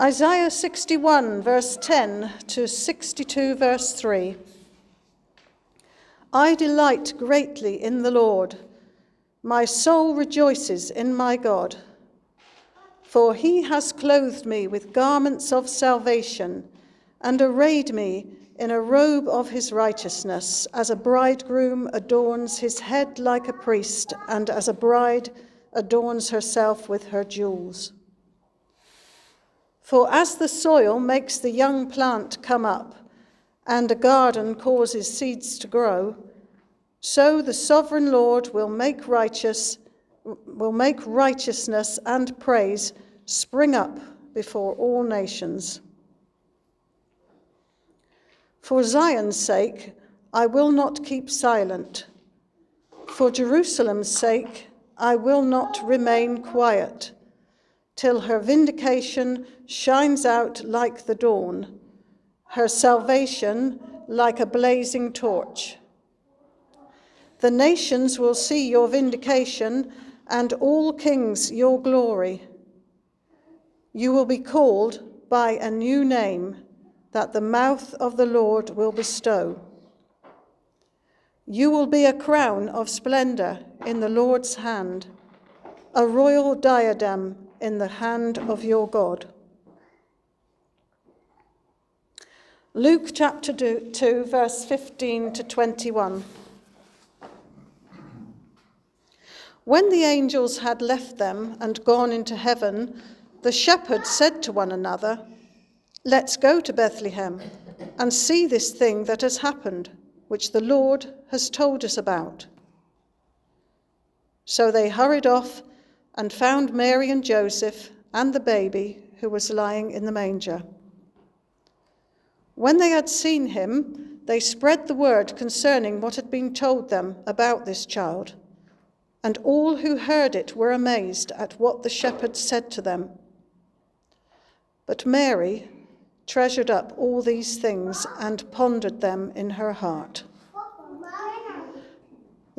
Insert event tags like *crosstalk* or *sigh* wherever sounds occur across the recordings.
Isaiah 61, verse 10 to 62, verse 3. I delight greatly in the Lord. My soul rejoices in my God. For he has clothed me with garments of salvation and arrayed me in a robe of his righteousness, as a bridegroom adorns his head like a priest, and as a bride adorns herself with her jewels. For as the soil makes the young plant come up, and a garden causes seeds to grow, so the sovereign Lord will make righteous will make righteousness and praise spring up before all nations. For Zion's sake, I will not keep silent. For Jerusalem's sake, I will not remain quiet till her vindication shines out like the dawn, her salvation like a blazing torch. The nations will see your vindication, and all kings your glory. You will be called by a new name that the mouth of the Lord will bestow. You will be a crown of splendor in the Lord's hand, a royal diadem in the hand of your God. Luke chapter 2, verse 15 to 21. When the angels had left them and gone into heaven, the shepherds said to one another, Let's go to Bethlehem and see this thing that has happened, which the Lord has told us about. So they hurried off and found Mary and Joseph and the baby who was lying in the manger. When they had seen him, they spread the word concerning what had been told them about this child. And all who heard it were amazed at what the shepherds said to them. But Mary treasured up all these things and pondered them in her heart.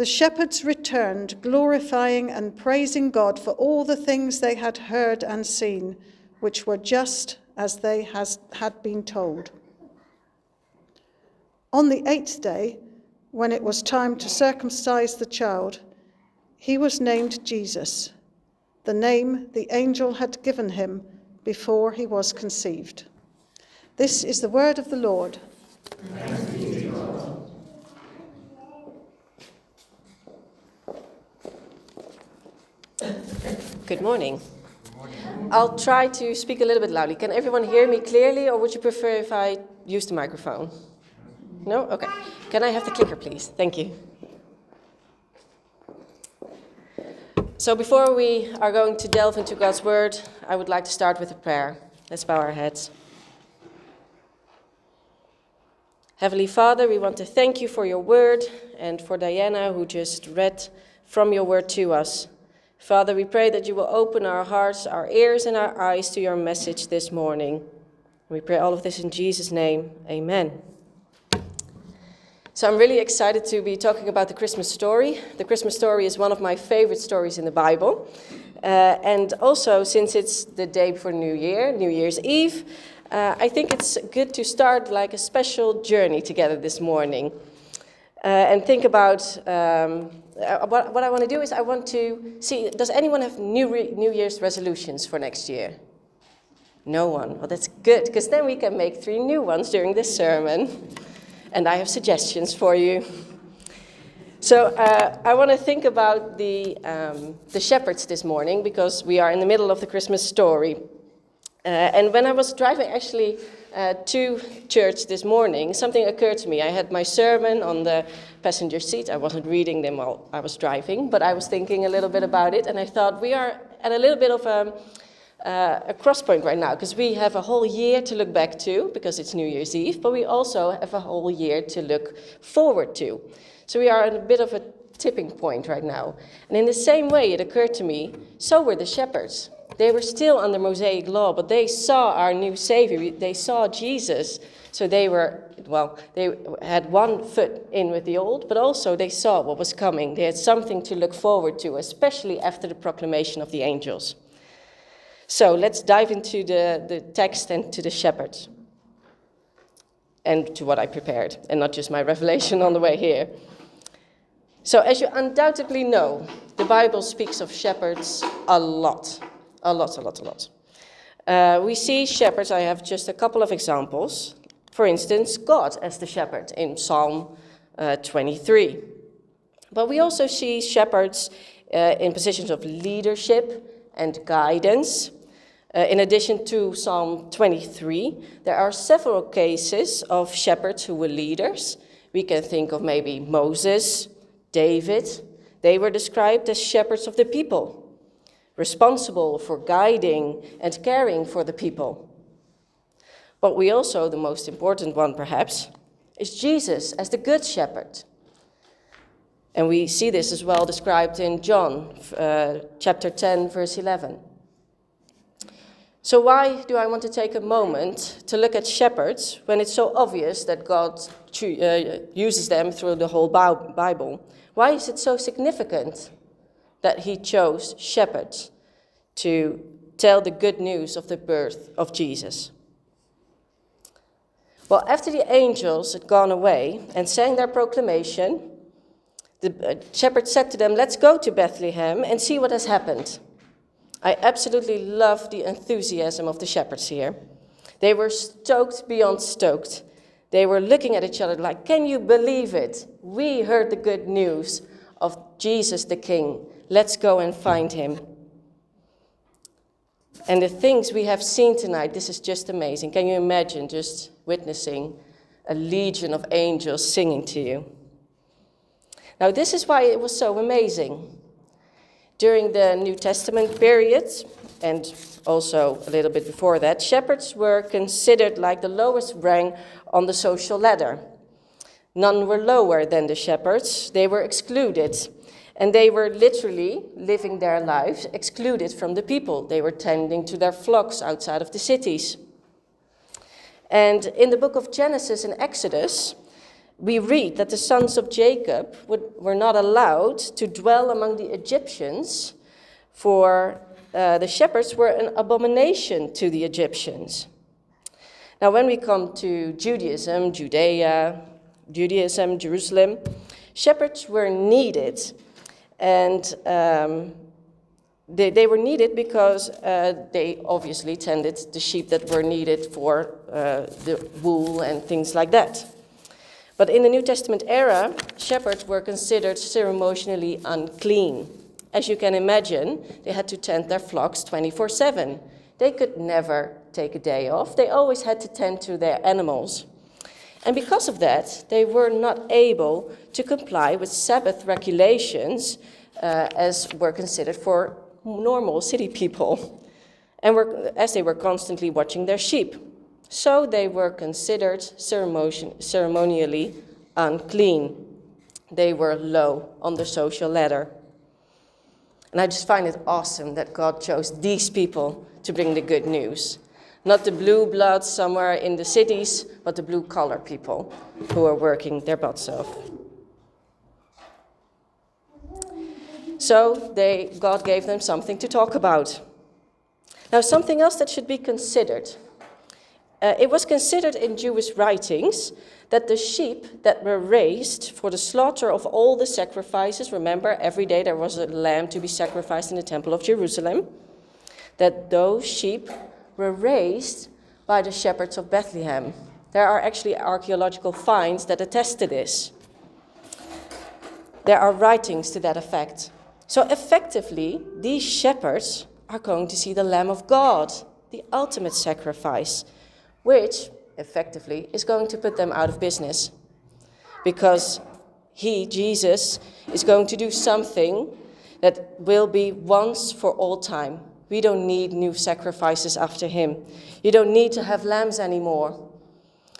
The shepherds returned, glorifying and praising God for all the things they had heard and seen, which were just as they has, had been told. On the eighth day, when it was time to circumcise the child, he was named Jesus, the name the angel had given him before he was conceived. This is the word of the Lord. Good morning. I'll try to speak a little bit loudly. Can everyone hear me clearly, or would you prefer if I use the microphone? No? Okay. Can I have the clicker, please? Thank you. So, before we are going to delve into God's Word, I would like to start with a prayer. Let's bow our heads. Heavenly Father, we want to thank you for your Word and for Diana, who just read from your Word to us. Father, we pray that you will open our hearts, our ears, and our eyes to your message this morning. We pray all of this in Jesus' name. Amen. So I'm really excited to be talking about the Christmas story. The Christmas story is one of my favorite stories in the Bible. Uh, and also, since it's the day before New Year, New Year's Eve, uh, I think it's good to start like a special journey together this morning. Uh, and think about um, uh, what, what I want to do is I want to see does anyone have new, new Year's resolutions for next year? No one. Well, that's good because then we can make three new ones during this sermon. And I have suggestions for you. So uh, I want to think about the, um, the shepherds this morning because we are in the middle of the Christmas story. Uh, and when I was driving actually uh, to church this morning, something occurred to me. I had my sermon on the passenger seat. I wasn't reading them while I was driving, but I was thinking a little bit about it, and I thought we are at a little bit of a, uh, a cross point right now because we have a whole year to look back to because it's New Year's Eve, but we also have a whole year to look forward to. So we are at a bit of a tipping point right now. And in the same way, it occurred to me, so were the shepherds. They were still under Mosaic law, but they saw our new Savior. They saw Jesus. So they were, well, they had one foot in with the old, but also they saw what was coming. They had something to look forward to, especially after the proclamation of the angels. So let's dive into the, the text and to the shepherds and to what I prepared, and not just my *laughs* revelation on the way here. So, as you undoubtedly know, the Bible speaks of shepherds a lot. A lot, a lot, a lot. Uh, we see shepherds, I have just a couple of examples. For instance, God as the shepherd in Psalm uh, 23. But we also see shepherds uh, in positions of leadership and guidance. Uh, in addition to Psalm 23, there are several cases of shepherds who were leaders. We can think of maybe Moses, David. They were described as shepherds of the people, responsible for guiding and caring for the people. But we also, the most important one perhaps, is Jesus as the Good Shepherd. And we see this as well described in John uh, chapter 10, verse 11. So, why do I want to take a moment to look at shepherds when it's so obvious that God uh, uses them through the whole Bible? Why is it so significant that He chose shepherds to tell the good news of the birth of Jesus? Well, after the angels had gone away and sang their proclamation, the uh, shepherds said to them, Let's go to Bethlehem and see what has happened I absolutely love the enthusiasm of the shepherds here. They were stoked beyond stoked. They were looking at each other like, Can you believe it? We heard the good news of Jesus the King. Let's go and find him. And the things we have seen tonight, this is just amazing. Can you imagine just witnessing a legion of angels singing to you? Now, this is why it was so amazing. During the New Testament period, and also a little bit before that, shepherds were considered like the lowest rank on the social ladder. None were lower than the shepherds, they were excluded. And they were literally living their lives excluded from the people. They were tending to their flocks outside of the cities. And in the book of Genesis and Exodus, we read that the sons of Jacob would, were not allowed to dwell among the Egyptians, for uh, the shepherds were an abomination to the Egyptians. Now, when we come to Judaism, Judea, Judaism, Jerusalem, shepherds were needed, and um, they, they, were needed because uh, they obviously tended the sheep that were needed for uh, the wool and things like that. But in the New Testament era, shepherds were considered ceremonially unclean. As you can imagine, they had to tend their flocks 24 7. They could never take a day off, they always had to tend to their animals. And because of that, they were not able to comply with Sabbath regulations uh, as were considered for normal city people, and were, as they were constantly watching their sheep so they were considered ceremonially unclean. They were low on the social ladder. And I just find it awesome that God chose these people to bring the good news. Not the blue bloods somewhere in the cities, but the blue collar people who are working their butts off. So they, God gave them something to talk about. Now, something else that should be considered uh, it was considered in Jewish writings that the sheep that were raised for the slaughter of all the sacrifices, remember, every day there was a lamb to be sacrificed in the Temple of Jerusalem, that those sheep were raised by the shepherds of Bethlehem. There are actually archaeological finds that attest to this. There are writings to that effect. So, effectively, these shepherds are going to see the Lamb of God, the ultimate sacrifice which effectively is going to put them out of business. Because he, Jesus, is going to do something that will be once for all time. We don't need new sacrifices after him. You don't need to have lambs anymore.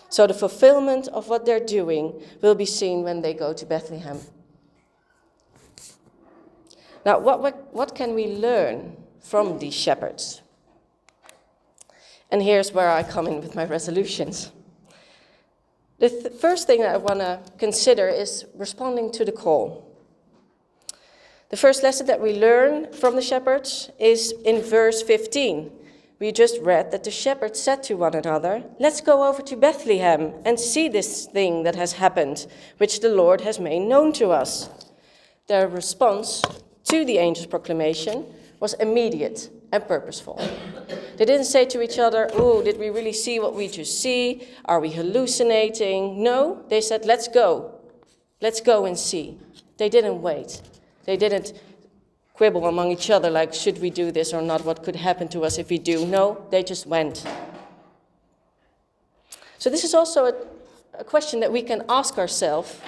So the fulfillment of what they're doing will be seen when they go to Bethlehem. Now, what, what, can we learn from these shepherds? And here's where I come in with my resolutions. The th- first thing that I want to consider is responding to the call. The first lesson that we learn from the shepherds is in verse 15. we just read that the shepherds said to one another, Let's go over to Bethlehem and see this thing that has happened, which the Lord has made known to us. Their response to the angel's proclamation was immediate and purposeful. They didn't say to each other, Oh, did we really see what we just see? Are we hallucinating? No, they said, Let's go. Let's go and see. They didn't wait. They didn't quibble among each other like, should we do this or not? What could happen to us if we do? No, they just went. So, this is also a, a question that we can ask ourselves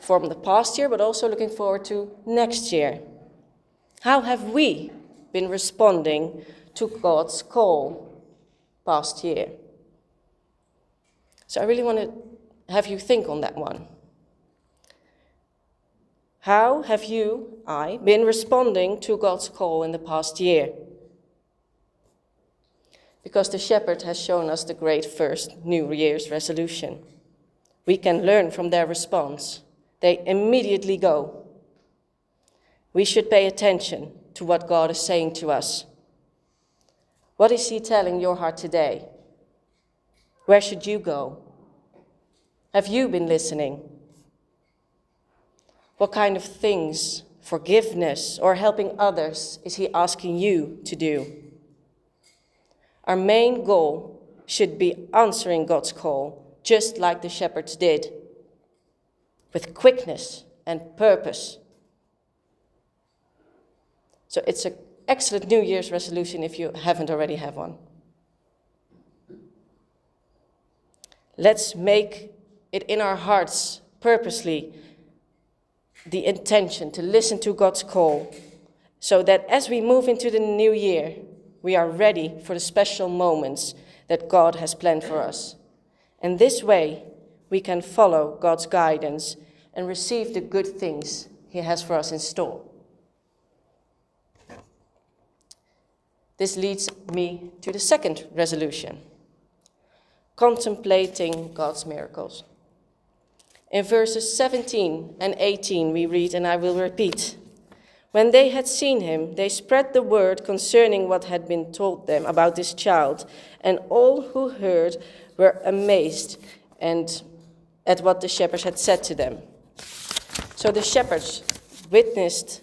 from the past year, but also looking forward to next year. How have we been responding to God's call past year? So, I really want to have you think on that one. How have you, I, been responding to God's call in the past year? Because the shepherd has shown us the great first New Year's resolution. We can learn from their response. They immediately go. We should pay attention to what God is saying to us. What is He telling your heart today? Where should you go? Have you been listening? What kind of things, forgiveness, or helping others is He asking you to do? Our main goal should be answering God's call, just like the shepherds did, with quickness and purpose. So it's an excellent New Year's resolution if you haven't already have one. Let's make it in our hearts purposely the intention to listen to God's call so that as we move into the new year, we are ready for the special moments that God has planned for us. And this way, we can follow God's guidance and receive the good things He has for us in store. This leads me to the second resolution contemplating God's miracles. In verses 17 and 18, we read, and I will repeat When they had seen him, they spread the word concerning what had been told them about this child, and all who heard were amazed and at what the shepherds had said to them. So the shepherds witnessed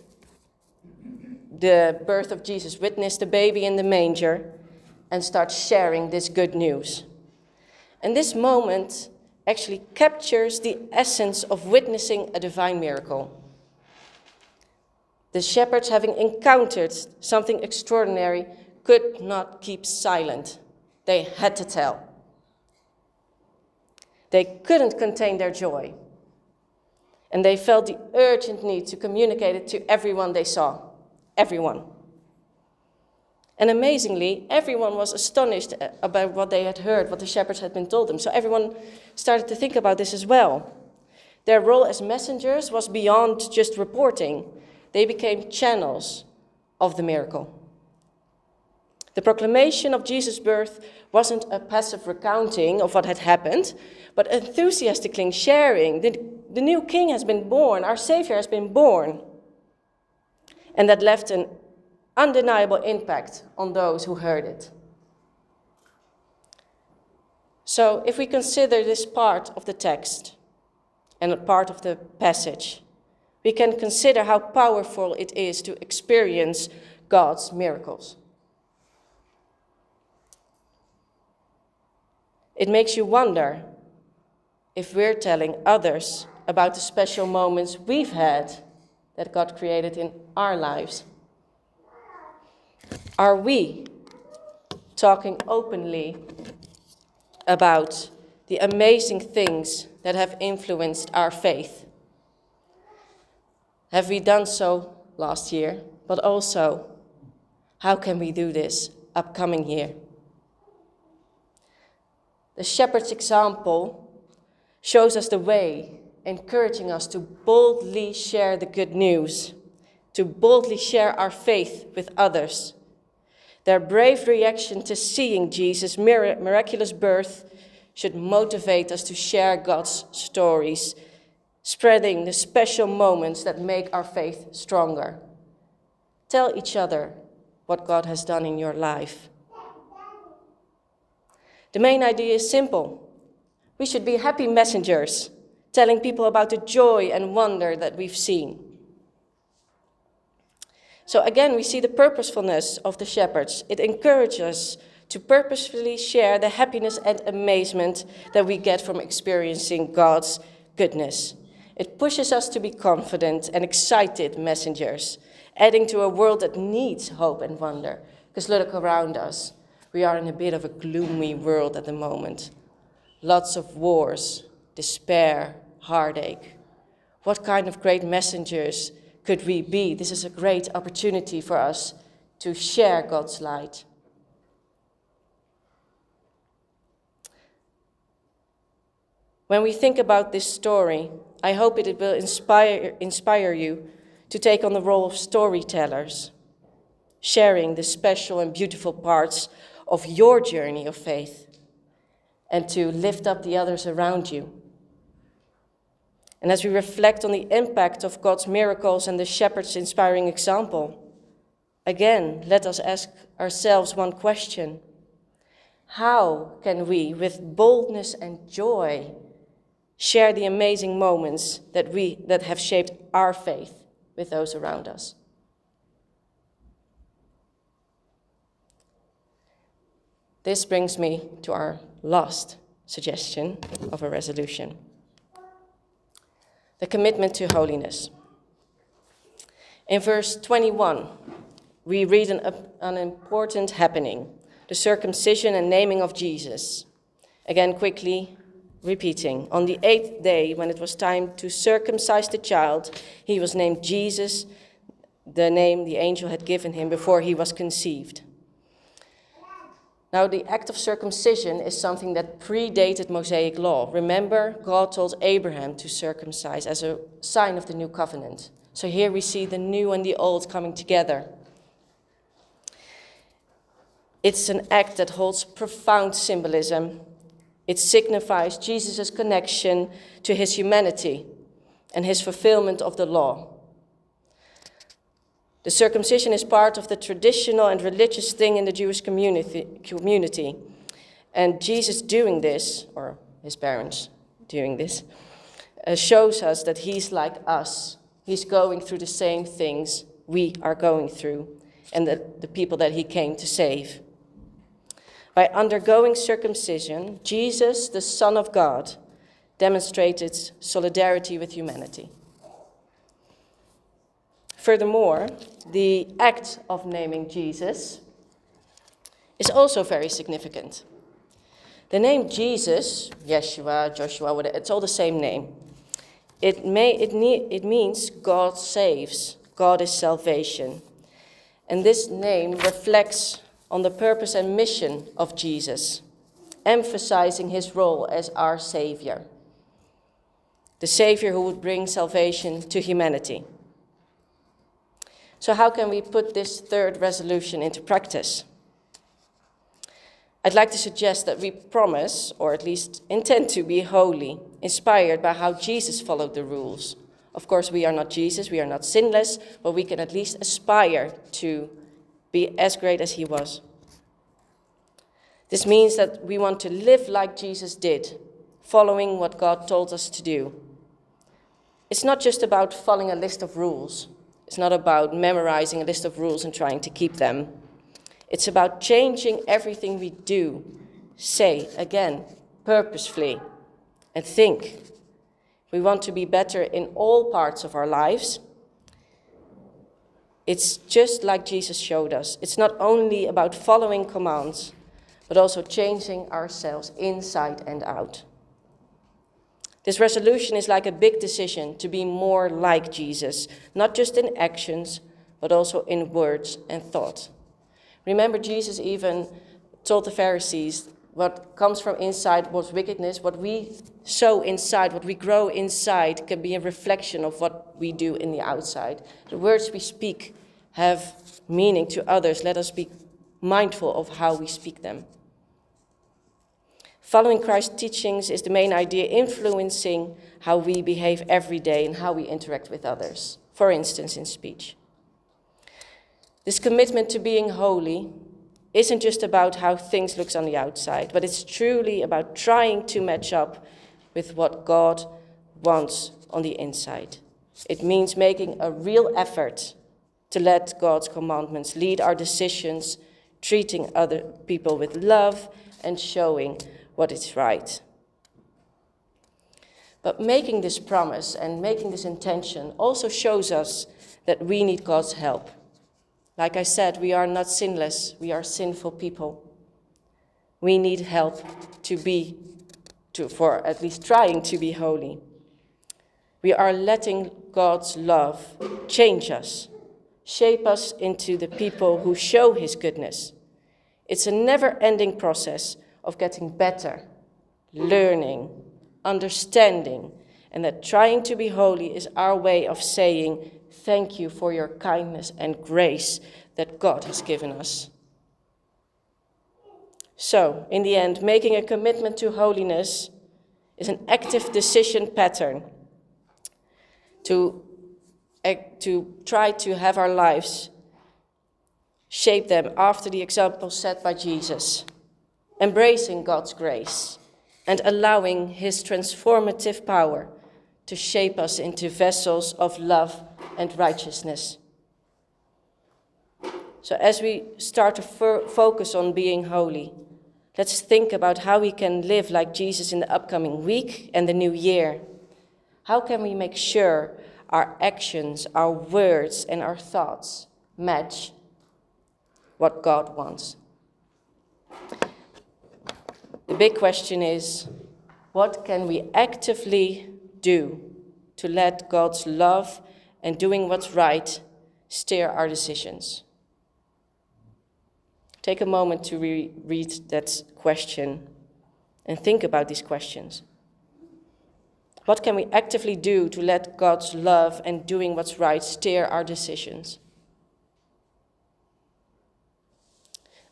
the birth of Jesus, witnessed the baby in the manger, and start sharing this good news. And this moment actually captures the essence of witnessing a divine miracle. The shepherds, having encountered something extraordinary, could not keep silent. They had to tell. They couldn't contain their joy. And they felt the urgent need to communicate it to everyone they saw. Everyone. And amazingly, everyone was astonished about what they had heard, what the shepherds had been told them. So everyone started to think about this as well. Their role as messengers was beyond just reporting, they became channels of the miracle. The proclamation of Jesus' birth wasn't a passive recounting of what had happened, but enthusiastically sharing the, the new king has been born, our Savior has been born. And that left an undeniable impact on those who heard it. So, if we consider this part of the text and a part of the passage, we can consider how powerful it is to experience God's miracles. It makes you wonder if we're telling others about the special moments we've had that God created in our lives. Are we talking openly about the amazing things that have influenced our faith? Have we done so last year? But also, how can we do this upcoming year? The shepherd's example shows us the way, encouraging us to boldly share the good news, to boldly share our faith with others their brave reaction to seeing Jesus' miraculous birth should motivate us to share God's stories, spreading the special moments that make our faith stronger. Tell each other what God has done in your life. The main idea is simple we should be happy messengers, telling people about the joy and wonder that we've seen. So again, we see the purposefulness of the shepherds. It encourages us to purposefully share the happiness and amazement that we get from experiencing God's goodness. It pushes us to be confident and excited messengers, adding to a world that needs hope and wonder. Because look around us, we are in a bit of a gloomy world at the moment. Lots of wars, despair, heartache. What kind of great messengers could we be? This is a great opportunity for us to share God's light. When we think about this story, I hope it will inspire, inspire you to take on the role of storytellers, sharing the special and beautiful parts of your journey of faith, and to lift up the others around you. And as we reflect on the impact of God's miracles and the shepherd's inspiring example, again, let us ask ourselves one question How can we, with boldness and joy, share the amazing moments that, we, that have shaped our faith with those around us? This brings me to our last suggestion of a resolution the commitment to holiness. In verse 21, we read an, an important happening the circumcision and naming of Jesus. Again, quickly repeating. On the eighth day, when it was time to circumcise the child, he was named Jesus, the name the angel had given him before he was conceived. Now, the act of circumcision is something that predated Mosaic law. Remember, God told Abraham to circumcise as a sign of the new covenant. So here we see the new and the old coming together. It's an act that holds profound symbolism. It signifies Jesus' connection to his humanity and his fulfillment of the law. The circumcision is part of the traditional and religious thing in the Jewish community, community. And Jesus doing this, or his parents doing this, uh, shows us that he's like us. He's going through the same things we are going through and the, the people that he came to save. By undergoing circumcision, Jesus, the Son of God, demonstrated solidarity with humanity. Furthermore, the act of naming Jesus is also very significant. The name Jesus, Yeshua, Joshua, it's all the same name. It, may, it, ne- it means God saves, God is salvation. And this name reflects on the purpose and mission of Jesus, emphasizing his role as our Savior, the Savior who would bring salvation to humanity. So, how can we put this third resolution into practice? I'd like to suggest that we promise, or at least intend to be holy, inspired by how Jesus followed the rules. Of course, we are not Jesus, we are not sinless, but we can at least aspire to be as great as he was. This means that we want to live like Jesus did, following what God told us to do. It's not just about following a list of rules. It's not about memorizing a list of rules and trying to keep them. It's about changing everything we do, say again, purposefully, and think. We want to be better in all parts of our lives. It's just like Jesus showed us. It's not only about following commands, but also changing ourselves inside and out. This resolution is like a big decision to be more like Jesus, not just in actions, but also in words and thought. Remember, Jesus even told the Pharisees what comes from inside was wickedness. What we sow inside, what we grow inside, can be a reflection of what we do in the outside. The words we speak have meaning to others. Let us be mindful of how we speak them. Following Christ's teachings is the main idea influencing how we behave every day and how we interact with others, for instance, in speech. This commitment to being holy isn't just about how things looks on the outside, but it's truly about trying to match up with what God wants on the inside. It means making a real effort to let God's commandments lead our decisions, treating other people with love, and showing what is right. But making this promise and making this intention also shows us that we need God's help. Like I said, we are not sinless, we are sinful people. We need help to be, to, for at least trying to be holy. We are letting God's love change us, shape us into the people who show His goodness. It's a never ending process of getting better, learning, understanding, and that trying to be holy is our way of saying, Thank you for your kindness and grace that God has given us. So, in the end, making a commitment to holiness is an active decision pattern to, to try to have our lives shape them after the example set by Jesus, embracing God's grace and allowing His transformative power to shape us into vessels of love and righteousness. So, as we start to focus on being holy, let's think about how we can live like Jesus in the upcoming week and the new year. How can we make sure our actions, our words, and our thoughts match what God wants? The big question is what can we actively do to let God's love and doing what's right steer our decisions? Take a moment to re- read that question and think about these questions. What can we actively do to let God's love and doing what's right steer our decisions?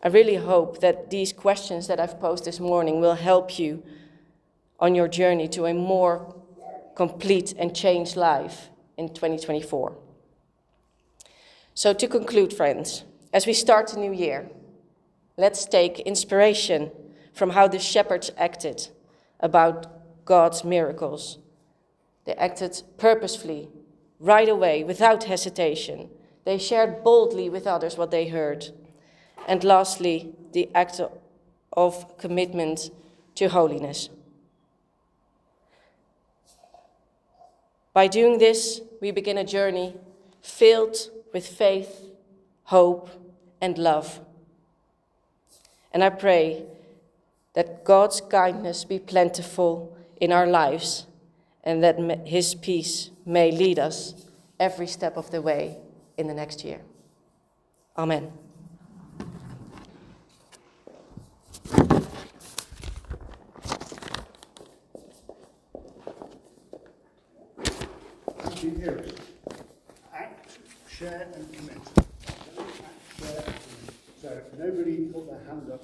I really hope that these questions that I've posed this morning will help you on your journey to a more complete and changed life in 2024. So, to conclude, friends, as we start a new year, let's take inspiration from how the shepherds acted about God's miracles. They acted purposefully, right away, without hesitation. They shared boldly with others what they heard. And lastly, the act of commitment to holiness. By doing this, we begin a journey filled with faith, hope, and love. And I pray that God's kindness be plentiful in our lives and that His peace may lead us every step of the way in the next year. Amen. Act, share and commit. So nobody put their hand up